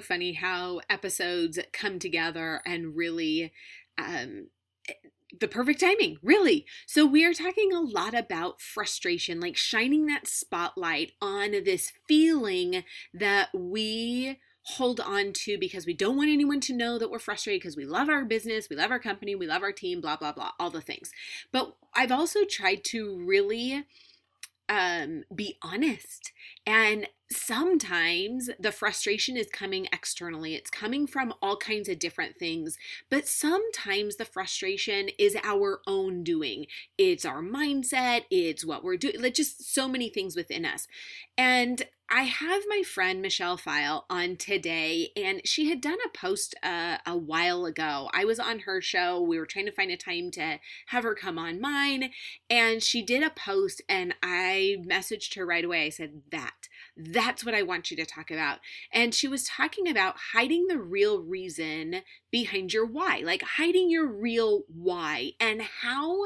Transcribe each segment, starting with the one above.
funny how episodes come together and really um, the perfect timing, really. So, we are talking a lot about frustration, like shining that spotlight on this feeling that we hold on to because we don't want anyone to know that we're frustrated because we love our business, we love our company, we love our team, blah, blah, blah, all the things. But I've also tried to really um, be honest. And sometimes the frustration is coming externally, it's coming from all kinds of different things. But sometimes the frustration is our own doing. It's our mindset, it's what we're doing, like just so many things within us. And I have my friend Michelle Pfile on today, and she had done a post uh, a while ago. I was on her show. We were trying to find a time to have her come on mine, and she did a post, and I messaged her right away. I said, That, that's what I want you to talk about. And she was talking about hiding the real reason behind your why, like hiding your real why, and how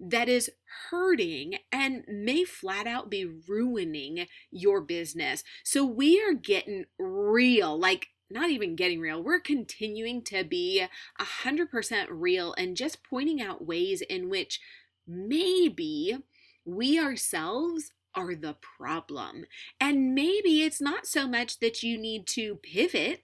that is hurting and may flat out be ruining your business. So we are getting real, like not even getting real. We're continuing to be 100% real and just pointing out ways in which maybe we ourselves are the problem. And maybe it's not so much that you need to pivot.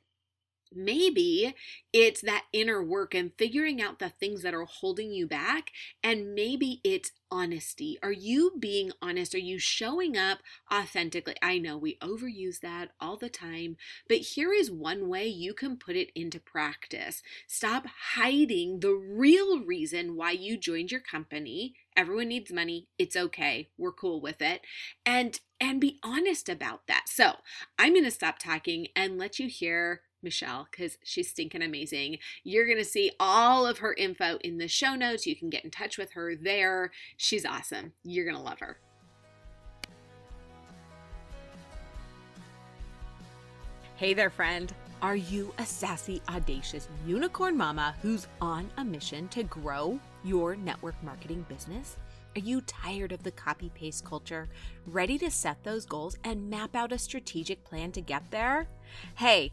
Maybe it's that inner work and figuring out the things that are holding you back. And maybe it's honesty. Are you being honest? Are you showing up authentically? I know we overuse that all the time, but here is one way you can put it into practice. Stop hiding the real reason why you joined your company. Everyone needs money. It's okay. We're cool with it. And and be honest about that. So, I'm going to stop talking and let you hear Michelle because she's stinking amazing. You're going to see all of her info in the show notes. You can get in touch with her there. She's awesome. You're going to love her. Hey there, friend. Are you a sassy, audacious unicorn mama who's on a mission to grow your network marketing business? Are you tired of the copy paste culture? Ready to set those goals and map out a strategic plan to get there? Hey,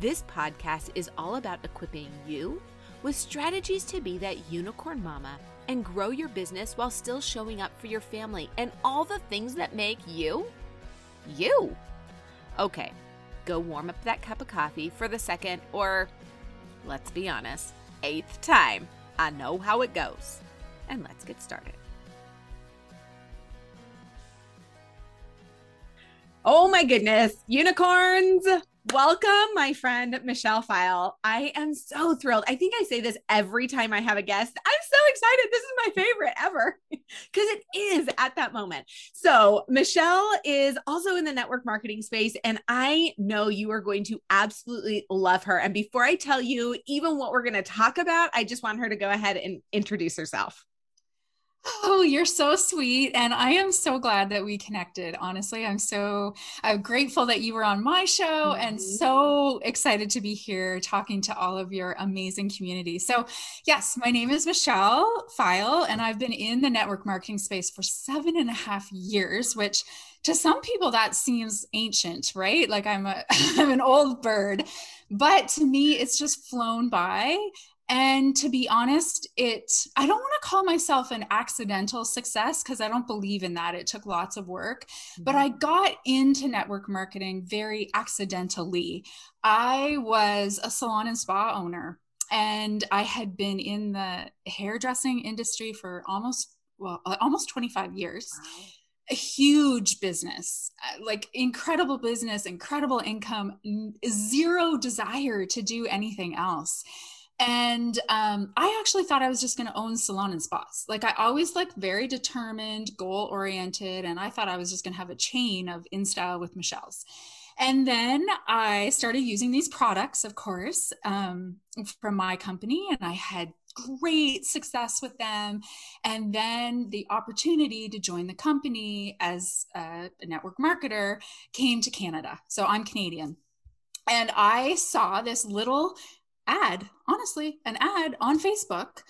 This podcast is all about equipping you with strategies to be that unicorn mama and grow your business while still showing up for your family and all the things that make you you. Okay, go warm up that cup of coffee for the second or, let's be honest, eighth time. I know how it goes. And let's get started. Oh my goodness, unicorns! Welcome, my friend Michelle Pfile. I am so thrilled. I think I say this every time I have a guest. I'm so excited. This is my favorite ever because it is at that moment. So, Michelle is also in the network marketing space, and I know you are going to absolutely love her. And before I tell you even what we're going to talk about, I just want her to go ahead and introduce herself. Oh, you're so sweet. And I am so glad that we connected. Honestly, I'm so I'm grateful that you were on my show mm-hmm. and so excited to be here talking to all of your amazing community. So, yes, my name is Michelle Pfile, and I've been in the network marketing space for seven and a half years, which to some people that seems ancient, right? Like I'm a I'm an old bird. But to me, it's just flown by and to be honest, it I don't want to call myself an accidental success because I don't believe in that. It took lots of work, mm-hmm. but I got into network marketing very accidentally. I was a salon and spa owner and I had been in the hairdressing industry for almost well, uh, almost 25 years. Wow a huge business, uh, like incredible business, incredible income, zero desire to do anything else and um, i actually thought i was just going to own salon and spas like i always like very determined goal oriented and i thought i was just going to have a chain of in style with michelle's And then I started using these products, of course, um, from my company, and I had great success with them. And then the opportunity to join the company as a, a network marketer came to Canada. So I'm Canadian. And I saw this little ad, honestly, an ad on Facebook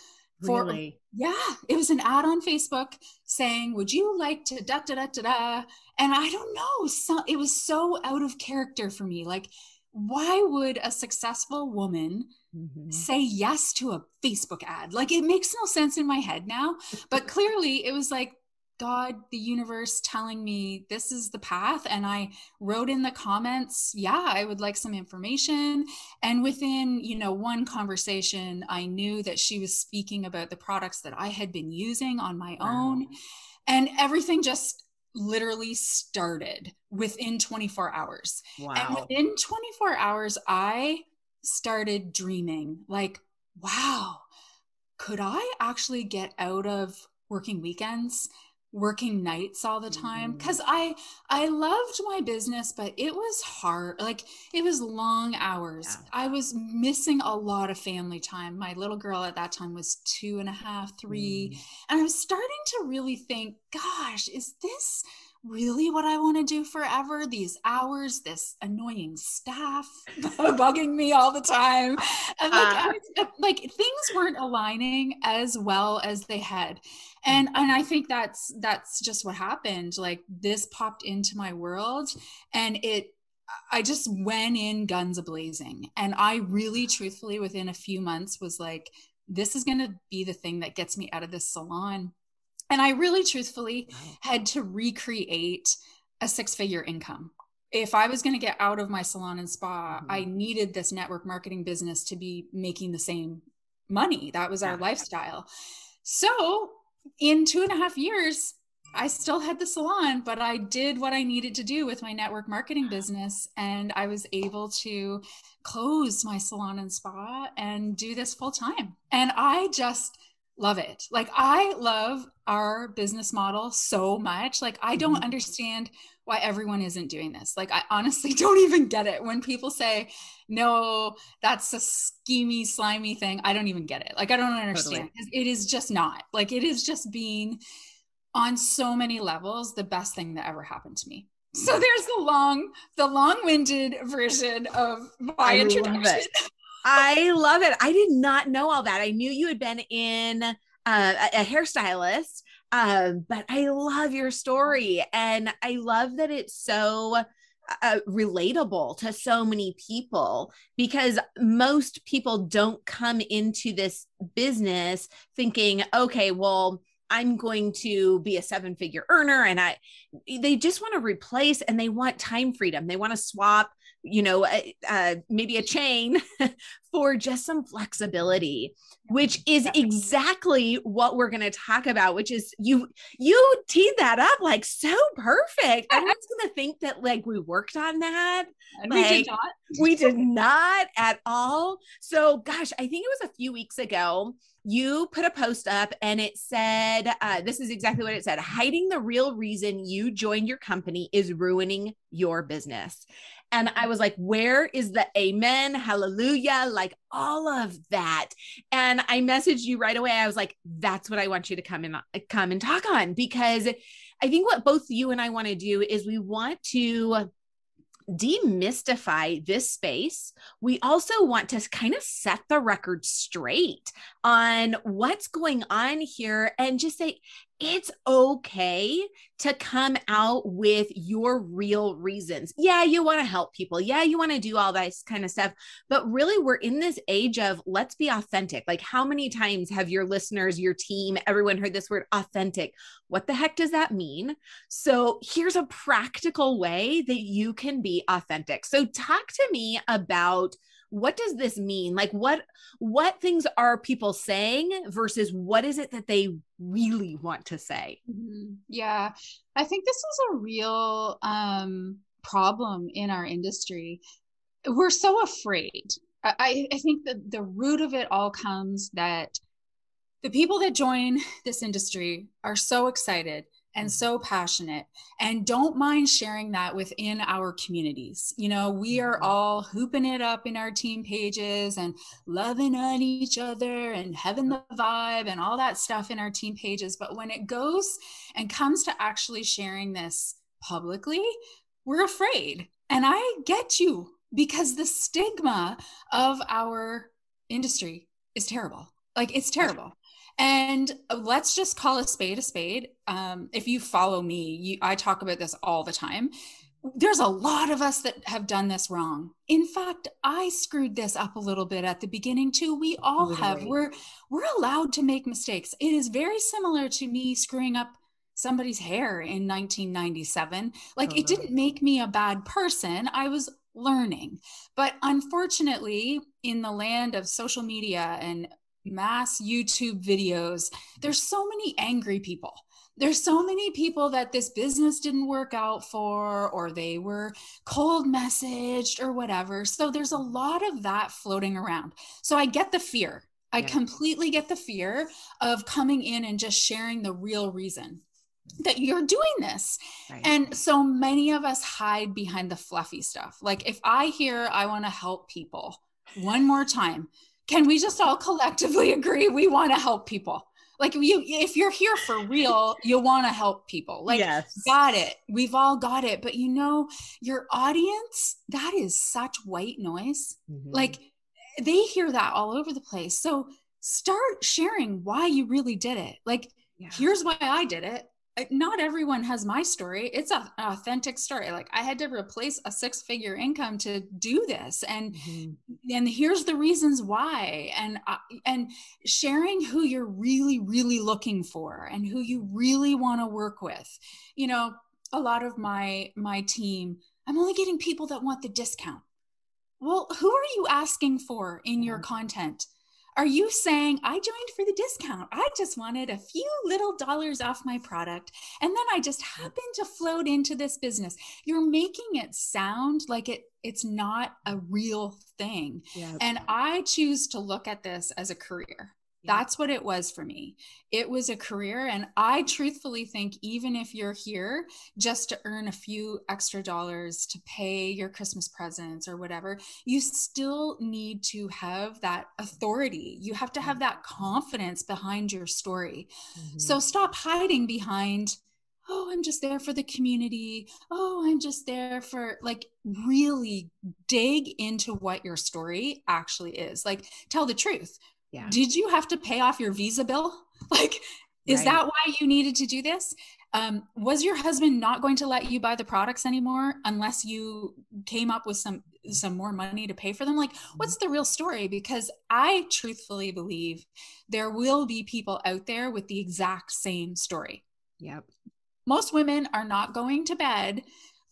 for really? yeah it was an ad on facebook saying would you like to da da da da da and i don't know so it was so out of character for me like why would a successful woman mm-hmm. say yes to a facebook ad like it makes no sense in my head now but clearly it was like God, the universe telling me this is the path. And I wrote in the comments, yeah, I would like some information. And within, you know, one conversation, I knew that she was speaking about the products that I had been using on my wow. own. And everything just literally started within 24 hours. Wow. And within 24 hours, I started dreaming like, wow, could I actually get out of working weekends working nights all the time because mm. i i loved my business but it was hard like it was long hours yeah. i was missing a lot of family time my little girl at that time was two and a half three mm. and i was starting to really think gosh is this really what I want to do forever? These hours, this annoying staff bugging me all the time. And like, uh, like things weren't aligning as well as they had. And and I think that's that's just what happened. Like this popped into my world and it I just went in guns a blazing. And I really truthfully within a few months was like, this is gonna be the thing that gets me out of this salon and I really truthfully had to recreate a six figure income. If I was going to get out of my salon and spa, mm-hmm. I needed this network marketing business to be making the same money. That was our yeah. lifestyle. So, in two and a half years, I still had the salon, but I did what I needed to do with my network marketing business. And I was able to close my salon and spa and do this full time. And I just, love it. Like I love our business model so much. Like I don't mm-hmm. understand why everyone isn't doing this. Like I honestly don't even get it when people say, "No, that's a schemy, slimy thing." I don't even get it. Like I don't understand. Totally. It is just not. Like it is just being on so many levels the best thing that ever happened to me. So there's the long, the long-winded version of my I introduction. I love it. I did not know all that. I knew you had been in uh, a, a hairstylist, um, but I love your story. And I love that it's so uh, relatable to so many people because most people don't come into this business thinking, okay, well, I'm going to be a seven figure earner and I they just want to replace and they want time freedom. They want to swap you know, uh, maybe a chain for just some flexibility, which is exactly what we're going to talk about. Which is you you teed that up like so perfect. I was going to think that like we worked on that. Like, we did not. we did not at all. So, gosh, I think it was a few weeks ago you put a post up and it said, uh, this is exactly what it said hiding the real reason you joined your company is ruining your business. And I was like, where is the amen, hallelujah, like all of that. And I messaged you right away. I was like, that's what I want you to come and come and talk on because I think what both you and I want to do is we want to demystify this space. We also want to kind of set the record straight on what's going on here and just say, it's okay to come out with your real reasons. Yeah, you want to help people. Yeah, you want to do all this kind of stuff. But really, we're in this age of let's be authentic. Like, how many times have your listeners, your team, everyone heard this word authentic? What the heck does that mean? So, here's a practical way that you can be authentic. So, talk to me about what does this mean? Like what what things are people saying versus what is it that they really want to say? Mm-hmm. yeah. I think this is a real um problem in our industry. We're so afraid. I i think that the root of it all comes that the people that join this industry are so excited and so passionate and don't mind sharing that within our communities. You know, we are mm-hmm. all hooping it up in our team pages and loving on each other and having the vibe and all that stuff in our team pages. But when it goes and comes to actually sharing this publicly, we're afraid. And I get you because the stigma of our industry is terrible. Like it's terrible. And let's just call a spade a spade. Um, if you follow me, you, I talk about this all the time. There's a lot of us that have done this wrong. In fact, I screwed this up a little bit at the beginning too. We all Literally. have. We're we're allowed to make mistakes. It is very similar to me screwing up somebody's hair in 1997. Like oh, it didn't make me a bad person. I was learning. But unfortunately, in the land of social media and mass YouTube videos, there's so many angry people. There's so many people that this business didn't work out for, or they were cold messaged, or whatever. So there's a lot of that floating around. So I get the fear. I yeah. completely get the fear of coming in and just sharing the real reason that you're doing this. Right. And so many of us hide behind the fluffy stuff. Like if I hear I want to help people one more time, can we just all collectively agree we want to help people? Like you if you're here for real, you want to help people. Like yes. got it. We've all got it. But you know, your audience, that is such white noise. Mm-hmm. Like they hear that all over the place. So start sharing why you really did it. Like yeah. here's why I did it not everyone has my story. It's an authentic story. Like i had to replace a six figure income to do this and mm-hmm. and here's the reasons why. And uh, and sharing who you're really really looking for and who you really want to work with. You know a lot of my my team i'm only getting people that want the discount. Well who are you asking for in your content are you saying, I joined for the discount? I just wanted a few little dollars off my product. And then I just happened to float into this business. You're making it sound like it it's not a real thing. Yeah. And I choose to look at this as a career. That's what it was for me. It was a career. And I truthfully think, even if you're here just to earn a few extra dollars to pay your Christmas presents or whatever, you still need to have that authority. You have to have that confidence behind your story. Mm-hmm. So stop hiding behind, oh, I'm just there for the community. Oh, I'm just there for like really dig into what your story actually is. Like tell the truth yeah. Did you have to pay off your visa bill? Like, is right. that why you needed to do this? Um, was your husband not going to let you buy the products anymore unless you came up with some some more money to pay for them like what's the real story because i truthfully believe there will be people out there with the exact same story yep most women are not going to bed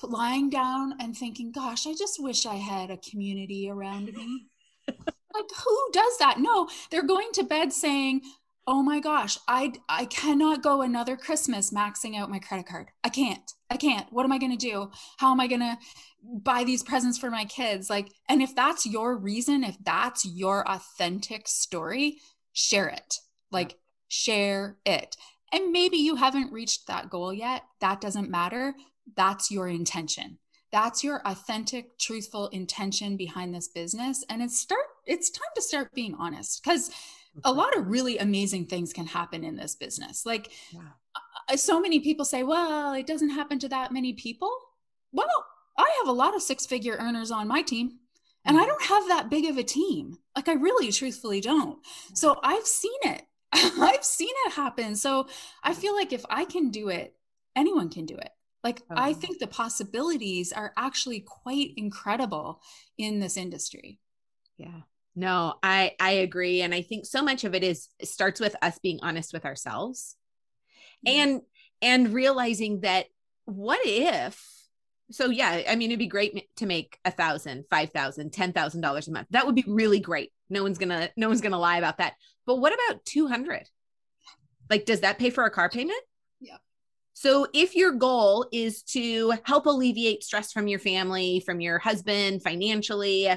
lying down and thinking gosh i just wish i had a community around me like who does that? No they're going to bed saying oh my gosh i i cannot go another christmas maxing out my credit card. I can't. I can't. What am i going to do? How am i going to buy these presents for my kids? Like and if that's your reason if that's your authentic story share it. Like share it. And maybe you haven't reached that goal yet. That doesn't matter. That's your intention. That's your authentic truthful intention behind this business and it's start it's time to start being honest because a lot of really amazing things can happen in this business like yeah. so many people say well it doesn't happen to that many people well i have a lot of six figure earners on my team and i mm-hmm. don't have that big of a team like i really truthfully don't so i've seen it i've seen it happen so i feel like if i can do it anyone can do it like, oh. I think the possibilities are actually quite incredible in this industry. Yeah. No, I I agree and I think so much of it is starts with us being honest with ourselves. Mm-hmm. And and realizing that what if so yeah, I mean it'd be great to make a thousand, five thousand, ten thousand dollars a month. That would be really great. No one's gonna no one's gonna lie about that. But what about two hundred? Like, does that pay for a car payment? Yeah. So, if your goal is to help alleviate stress from your family, from your husband financially,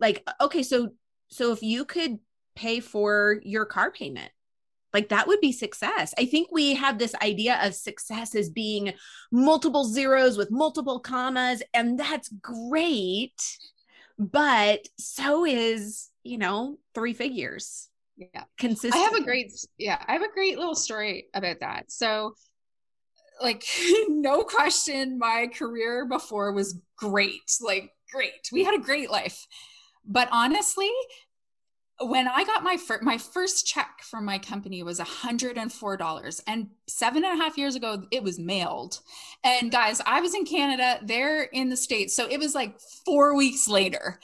like, okay, so, so if you could pay for your car payment, like that would be success. I think we have this idea of success as being multiple zeros with multiple commas, and that's great. But so is, you know, three figures. Yeah. Consistent. I have a great, yeah, I have a great little story about that. So, like, no question, my career before was great. Like, great. We had a great life. But honestly, when I got my first my first check from my company was $104 and seven and a half years ago it was mailed. And guys, I was in Canada, they're in the States. So it was like four weeks later.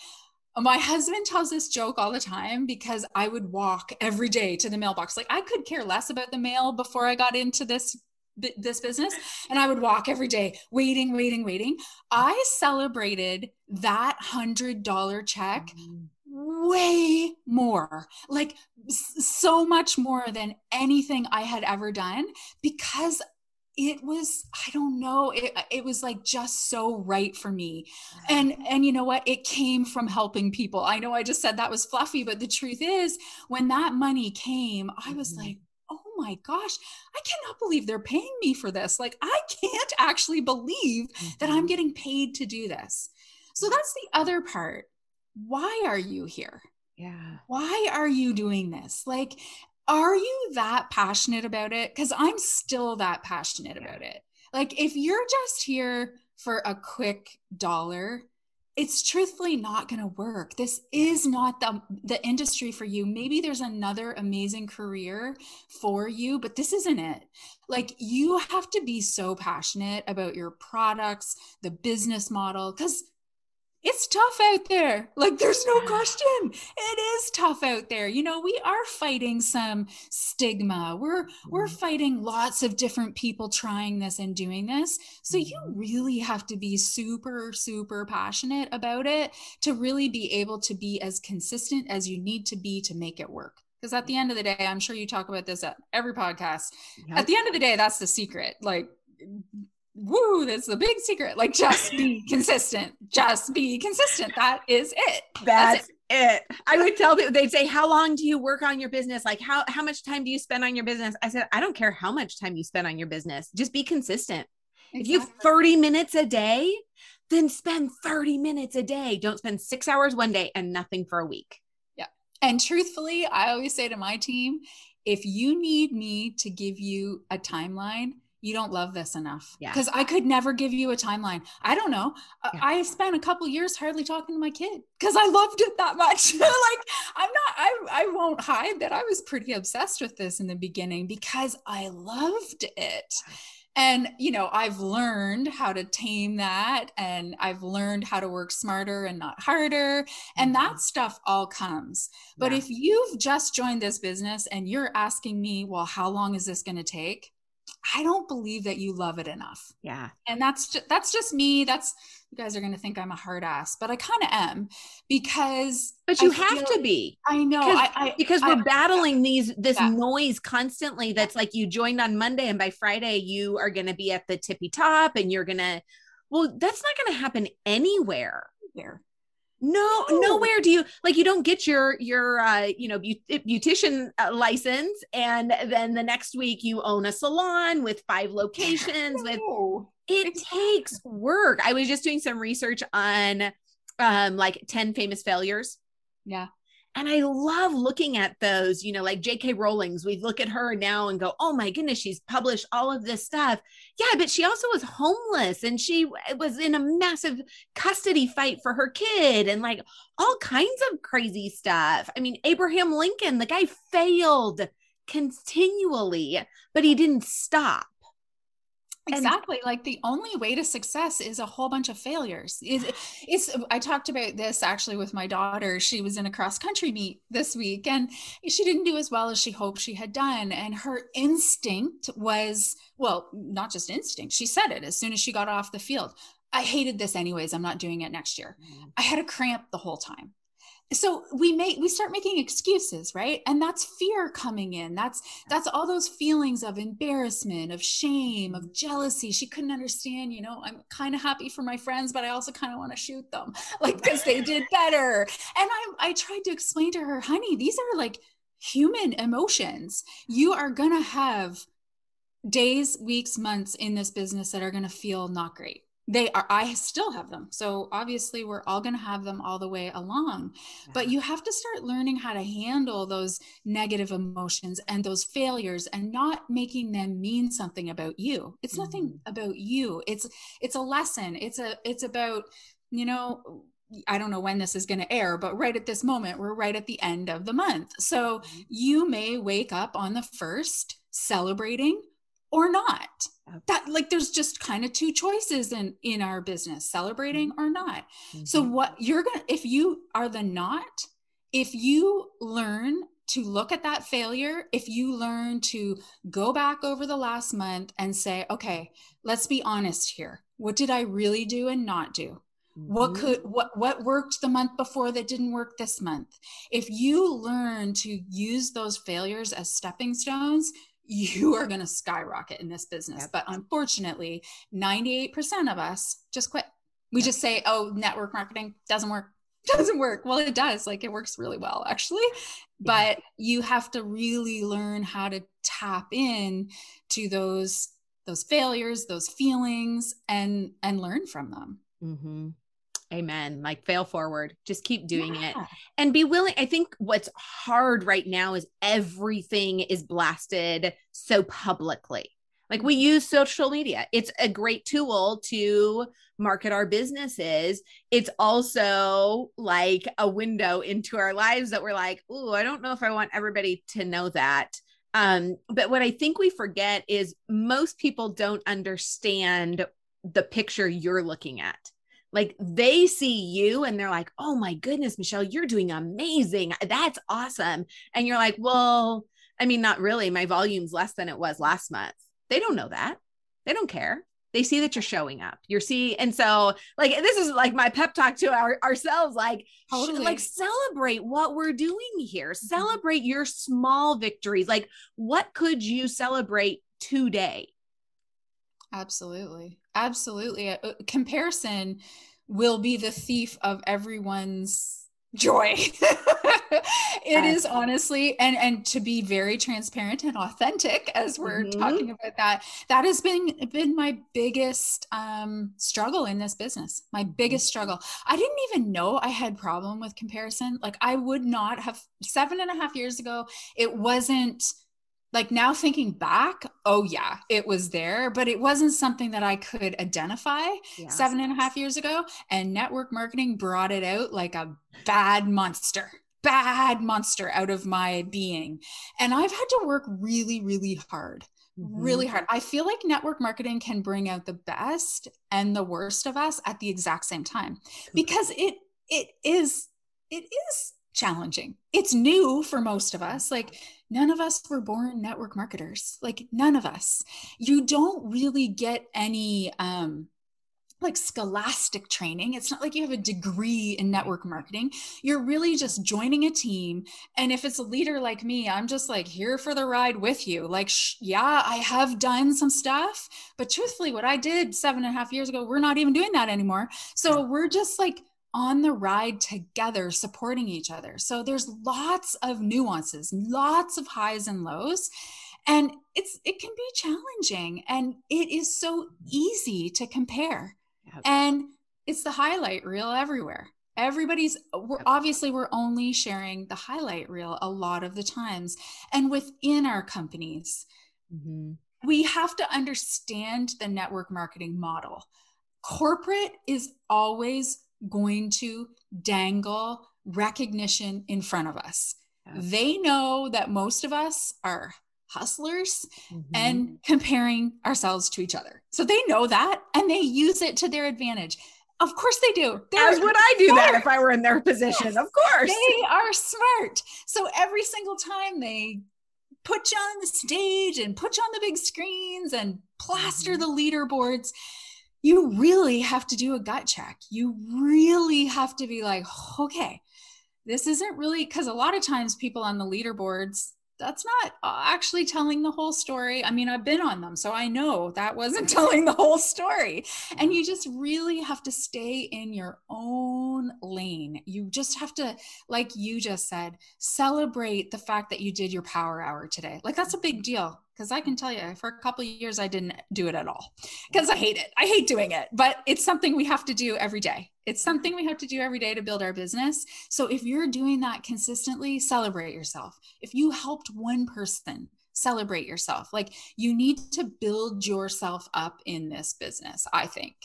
My husband tells this joke all the time because I would walk every day to the mailbox. Like I could care less about the mail before I got into this this business and I would walk every day waiting waiting waiting. I celebrated that $100 check mm-hmm way more, like so much more than anything I had ever done because it was i don't know it, it was like just so right for me. And and you know what? It came from helping people. I know i just said that was fluffy but the truth is when that money came i was mm-hmm. like my gosh i cannot believe they're paying me for this like i can't actually believe mm-hmm. that i'm mm-hmm. getting paid to do this so that's the other part why are you here? Yeah. Why are you doing this? Like, are you that passionate about it? Because I'm still that passionate yeah. about it. Like, if you're just here for a quick dollar, it's truthfully not going to work. This is not the the industry for you. Maybe there's another amazing career for you, but this isn't it. Like you have to be so passionate about your products, the business model cuz it's tough out there. Like there's no question. It is tough out there. You know, we are fighting some stigma. We're we're mm-hmm. fighting lots of different people trying this and doing this. So you mm-hmm. really have to be super super passionate about it to really be able to be as consistent as you need to be to make it work. Because at the end of the day, I'm sure you talk about this at every podcast. Yep. At the end of the day, that's the secret. Like woo, that's the big secret. Like just be consistent. Just be consistent. That is it. That's, that's it. it. I would tell people they'd say, How long do you work on your business? Like how how much time do you spend on your business? I said, I don't care how much time you spend on your business. Just be consistent. Exactly. If you have 30 minutes a day, then spend 30 minutes a day. Don't spend six hours one day and nothing for a week. Yeah. And truthfully, I always say to my team, if you need me to give you a timeline, you don't love this enough. Yeah. Because I could never give you a timeline. I don't know. Yeah. I spent a couple years hardly talking to my kid because I loved it that much. like I'm not, I, I won't hide that I was pretty obsessed with this in the beginning because I loved it. And, you know, I've learned how to tame that and I've learned how to work smarter and not harder. And that mm-hmm. stuff all comes. But yeah. if you've just joined this business and you're asking me, well, how long is this going to take? I don't believe that you love it enough. Yeah. And that's just, that's just me. That's you guys are going to think I'm a hard ass, but I kind of am because But you I have to be. I know. Because, I, I, because we're battling these this yeah. noise constantly that's like you joined on Monday and by Friday you are going to be at the tippy top and you're going to well that's not going to happen anywhere. There no, no, nowhere do you like you don't get your your uh you know beautician uh, license and then the next week you own a salon with five locations no. with it takes work. I was just doing some research on um like 10 famous failures. Yeah. And I love looking at those, you know, like J.K. Rowling's. We look at her now and go, oh my goodness, she's published all of this stuff. Yeah, but she also was homeless and she was in a massive custody fight for her kid and like all kinds of crazy stuff. I mean, Abraham Lincoln, the guy failed continually, but he didn't stop. Exactly. like the only way to success is a whole bunch of failures. It's, it's, I talked about this actually with my daughter. She was in a cross country meet this week and she didn't do as well as she hoped she had done. And her instinct was, well, not just instinct, she said it as soon as she got off the field. I hated this anyways. I'm not doing it next year. Mm. I had a cramp the whole time so we make we start making excuses right and that's fear coming in that's that's all those feelings of embarrassment of shame of jealousy she couldn't understand you know i'm kind of happy for my friends but i also kind of want to shoot them like because they did better and i i tried to explain to her honey these are like human emotions. You are to have days, weeks, months in this business that are to feel not great. They are, I still have them. So obviously, we're all going to have them all the way along. Yeah. But you have to start learning how to handle those negative emotions and those failures and not making them mean something about you. It's mm-hmm. nothing about you. It's, it's a lesson. It's a, it's about, you know, I don't know when this is going to air, but right at this moment, we're right at the end of the month. So mm-hmm. you may wake up on the first celebrating or not. That like there's just kind of two choices in in our business, celebrating mm-hmm. or not. Mm-hmm. So what you're going to if you are the not, if you learn to look at that failure, if you learn to go back over the last month and say, okay, let's be honest here. What did I really do and not do? what mm-hmm. could what what worked the month before that didn't work this month if you learn to use those failures as stepping stones you are going to skyrocket in this business. Yep. but unfortunately 98% of us just quit. We yep. just say oh network marketing doesn't work. Doesn't work. Well it does. Like it works really well actually. But you have to really learn how to tap in to those those failures those feelings and and learn from them. Mm-hmm. Amen. Like fail forward. Just keep doing yeah. it and be willing. I think what's hard right now is everything is blasted so publicly. Like we use social media. It's a great tool to market our businesses. It's also like a window into our lives that we're like, "Oh, I don't know if I want everybody to know that." Um, but what I think we forget is most people don't understand the picture you're looking at like they see you and they're like, oh my goodness, Michelle, you're doing amazing. That's awesome. And you're like, well, I mean, not really. My volume's less than it was last month. They don't know that. They don't care. They see that you're showing up. You're see, and so like this is like my pep talk to our, ourselves. Like, totally. like celebrate what we're doing here. Mm-hmm. Celebrate your small victories. Like, what could you celebrate today? Absolutely. Absolutely. Uh, comparison will be the thief of everyone's joy. it is honestly and and to be very transparent and authentic as we're mm-hmm. talking about that that has been been my biggest um struggle in this business my biggest mm-hmm. struggle i didn't even know i had problem with comparison like i would not have seven and a half years ago it wasn't like now thinking back, oh yeah, it was there, but it wasn't something that I could identify yes. seven and a half years ago. And network marketing brought it out like a bad monster, bad monster out of my being. And I've had to work really, really hard. Mm-hmm. Really hard. I feel like network marketing can bring out the best and the worst of us at the exact same time because it it is it is challenging. It's new for most of us. Like none of us were born network marketers like none of us you don't really get any um like scholastic training. It's not like you have a degree in network marketing. You're really just joining a team. And if it's a leader like me, I'm just like here for the ride with you. Like, sh- yeah, I have done some stuff, but truthfully, what I did seven and a half years ago, we're not even doing that anymore. So we're just like on the ride together, supporting each other. So there's lots of nuances, lots of highs and lows. And it's it can be challenging and it is so easy to compare. Yep. And it's the highlight reel everywhere. Everybody's we're obviously we're only sharing the highlight reel a lot of the times. And within our companies, mm-hmm. we have to understand the network marketing model. Corporate is always going to dangle recognition in front of us. They know that most of us are hustlers mm-hmm. and comparing ourselves to each other. So they know that and they use it to their advantage. Of course they do. They're As would I do smart. that if I were in their position? Of course. They are smart. So every single time they put you on the stage and put you on the big screens and plaster mm-hmm. the leaderboards, you really have to do a gut check. You really have to be like, okay, this isn't really because a lot of times people on the leaderboards that's not uh, actually telling the whole story. I mean, I've been on them, so I know that wasn't telling the whole story. And you just really have to stay in your own lane. You just have to, like you just said, celebrate the fact that you did your power hour today. Like, that's a big deal because I can tell you for a couple years I didn't do it at all because I hate it. I hate doing it, but it's something we have to do every day. It's something we have to do every day to build our business. So if you're doing that consistently, celebrate yourself. If you helped one person, celebrate yourself. Like you need to build yourself up in this business, I think.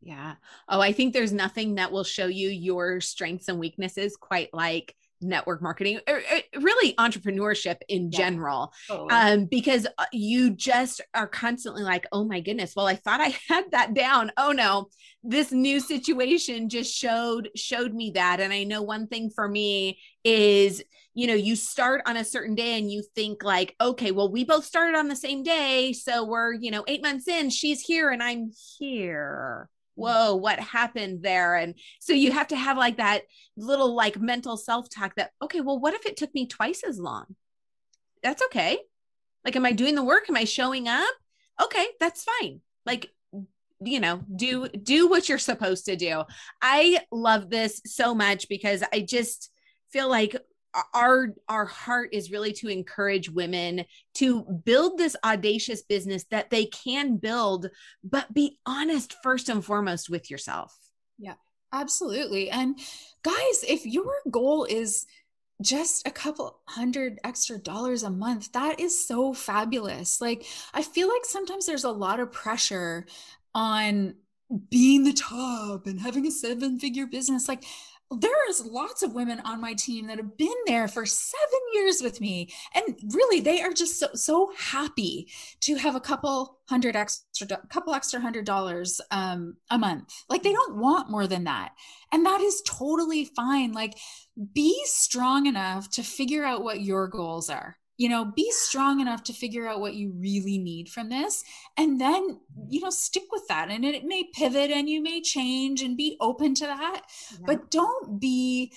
Yeah. Oh, I think there's nothing that will show you your strengths and weaknesses quite like network marketing or, or really entrepreneurship in yeah, general totally. um because uh, you just are constantly like oh my goodness well i thought i had that down. Oh no this new situation just showed showed me that. And i know one thing for me is you know you start on a certain day and you think like okay well we both started on the same day so we're you know 8 months in she's here and i'm here whoa what happened there? And so you have to have like that little like mental self-talk that okay well what if it took me twice as long? That's okay. Like am i doing the work? Am i showing up? Okay that's fine. Like you know do do what you're supposed to do. I love this so much because i just feel like our our heart is really to encourage women to build this audacious business that they can build but be honest first and foremost with yourself. Yeah absolutely. And guys if your goal is just a couple hundred extra dollars a month that is so fabulous. Like i feel like sometimes there's a lot of pressure on being the top and having a seven figure business. Like there's lots of women on my team that have been there for seven years with me. And really they are just so, so happy to have a couple hundred extra couple extra hundred dollars um, a month. Like they don't want more than that. And that is totally fine. Like be strong enough to figure out what your goals are you know be strong enough to figure out what you really need from this and then you know stick with that and it may pivot and you may change and be open to that yeah. but don't be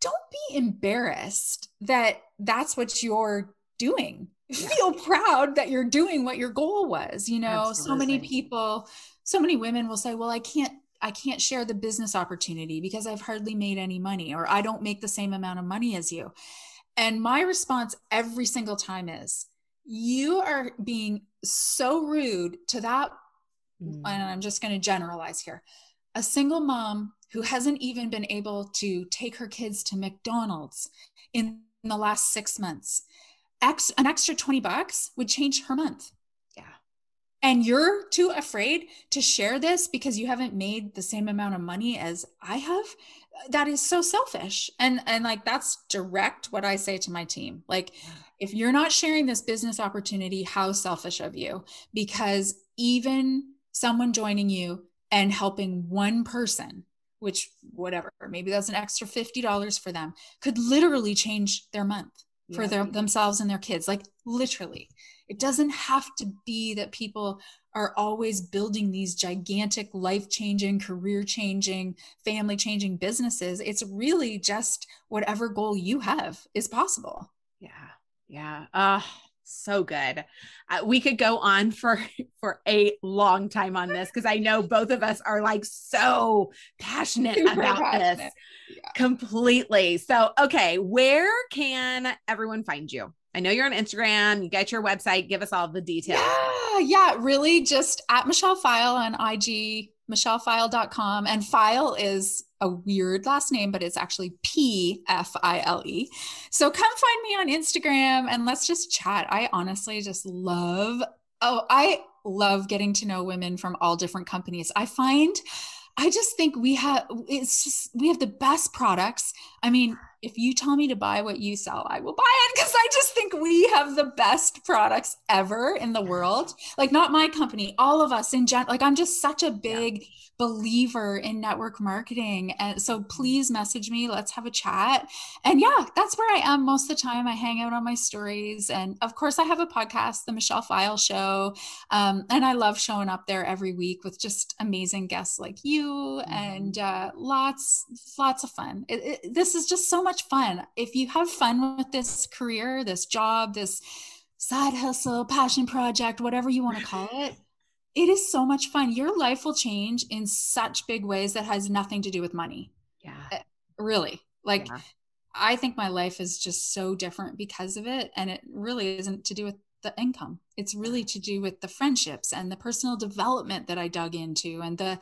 don't be embarrassed that that's what you're doing yeah. feel proud that you're doing what your goal was you know Absolutely. so many people so many women will say well i can't I can't share the business opportunity because I've hardly made any money or I don't make the same amount of money as you. And my response every single time is, you are being so rude to that. Mm. And I'm just going to generalize here. A single mom who hasn't even been able to take her kids to McDonald's in the last six months, X, an extra 20 bucks would change her month. Yeah. And you're too afraid to share this because you haven't made the same amount of money as I have that is so selfish. And and like that's direct what i say to my team. Like if you're not sharing this business opportunity how selfish of you? Because even someone joining you and helping one person which whatever maybe that's an extra $50 for them could literally change their month yeah. for their, themselves and their kids like literally it doesn't have to be that people are always building these gigantic life changing, career changing, family changing businesses. It's really just whatever goal you have is possible. Yeah. Yeah. Uh, so good. Uh, we could go on for for a long time on this because I know both of us are like so passionate Super about passionate. this yeah. completely. So, okay, where can everyone find you? I know you're on Instagram, you got your website, give us all the details. Yeah, yeah, really just at Michelle Pfile on IG, michellepfile.com. And File is a weird last name, but it's actually P F I L E. So come find me on Instagram and let's just chat. I honestly just love, oh, I love getting to know women from all different companies. I find I just think we have it's just we have the best products. I mean, if you tell me to buy what you sell, I will buy it because I just think we have the best products ever in the world. Like not my company, all of us in general. Like I'm just such a big yeah believer in network marketing. And so please message me. Let's have a chat. And yeah, that's where I am most of the time. I hang out on my stories. And of course, I have a podcast, The Michelle Pfile Show. Um, and I love showing up there every week with just amazing guests like you mm-hmm. and uh, lots, lots of fun. It, it, this is just so much much fun. If you have fun with this career, this job, this side hustle, passion project, whatever you want to call it, it is so much fun. Your life will change in such big ways that has nothing to do with money. Yeah. Eh, really. Like Yeah. I think my life is just so different because of it and it really isn't to do with the income. It's really to do with the friendships and the personal development that I dug into and the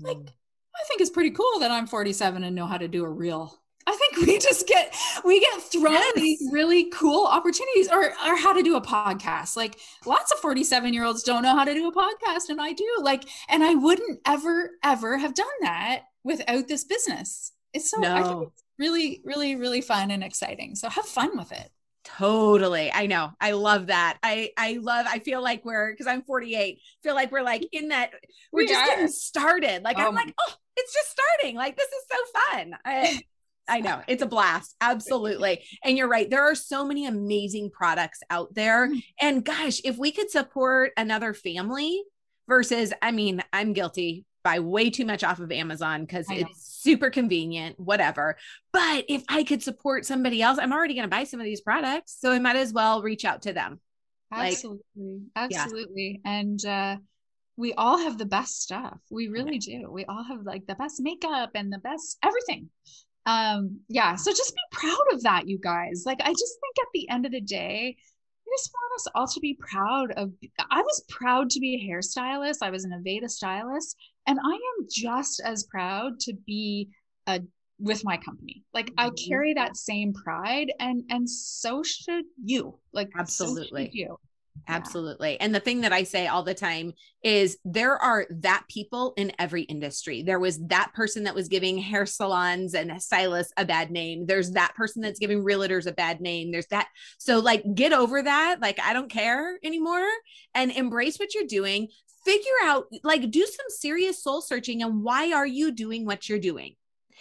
like Mhm. I think it's pretty cool that I'm 47 and know how to do a reel. I think we just get we get thrown Yes. these really cool opportunities or or how to do a podcast. Like lots of 47 year olds don't know how to do a podcast and I do. Like and I wouldn't ever ever have done that without this business. It's so I think No. it's really really really fun and exciting. So have fun with it. Totally. I know. I love that. I I love I feel like we're cuz I'm 48. Feel like we're like in that we're We just are. getting started. Like Oh I'm um. like, "Oh, it's just starting. Like this is so fun." I I know. It's a blast. Absolutely. And you're right. There are so many amazing products out there. Mm. And gosh, if we could support another family versus I mean, I'm guilty buy way too much off of Amazon because it's super convenient, whatever. But if I could support somebody else, I'm already going to buy some of these products. So I might as well reach out to them. Like- Absolutely. Absolutely. And uh we all have the best stuff. We really do. We all have like the best makeup and the best everything. Um yeah, so just be proud of that you guys. Like I just think at the end of the day, I just want us all to be proud of I was proud to be a hairstylist. I was an Aveda stylist and I am just as proud to be a with my company. Like I Mhm. carry that same pride and and so should you. Like so Absolutely. you. Absolutely. And the thing that I say all the time is there are that people in every industry. There was that person that was giving hair salons and stylists a bad name. There's that person that's giving realtors a bad name. There's that. So, like, get over that. Like, I don't care anymore and embrace what you're doing. Figure out, like, do some serious soul searching and why are you doing what you're doing?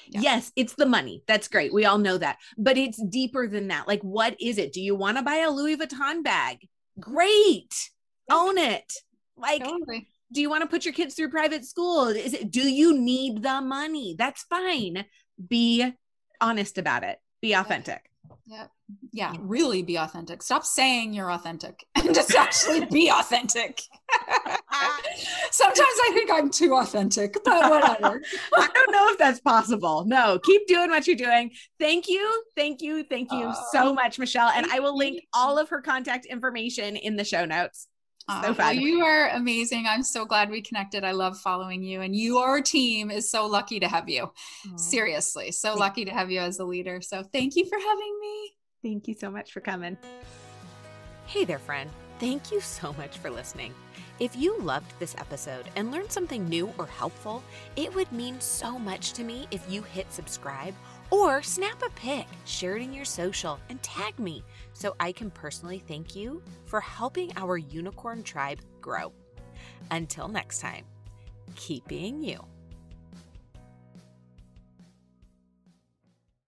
Yeah. Yes, it's the money. That's great. We all know that. But it's deeper than that. Like, what is it? Do you want to buy a Louis Vuitton bag? Great. Own it. Like, Totally. do you want to put your kids through private school? Is it do you need the money? That's fine. Be honest about it. Be authentic. Yeah, Yeah. really be authentic. Stop saying you're authentic and just actually be authentic. Sometimes I think I'm too authentic, but whatever. I don't know if that's possible. No, keep doing what you're doing. Thank you. Thank you. Thank you so much, Michelle. And I will link all of her contact information in the show notes. So well, you are amazing. I'm so glad we connected. I love following you, and your team is so lucky to have you. Seriously, so lucky to have you as a leader. So thank you for having me. Thank you so much for coming. Hey there, friend. Thank you so much for listening. If you loved this episode and learned something new or helpful, it would mean so much to me if you hit subscribe or snap a pic, share it in your social, and tag me so I can personally thank you for helping our unicorn tribe grow. Until next time, keep being you.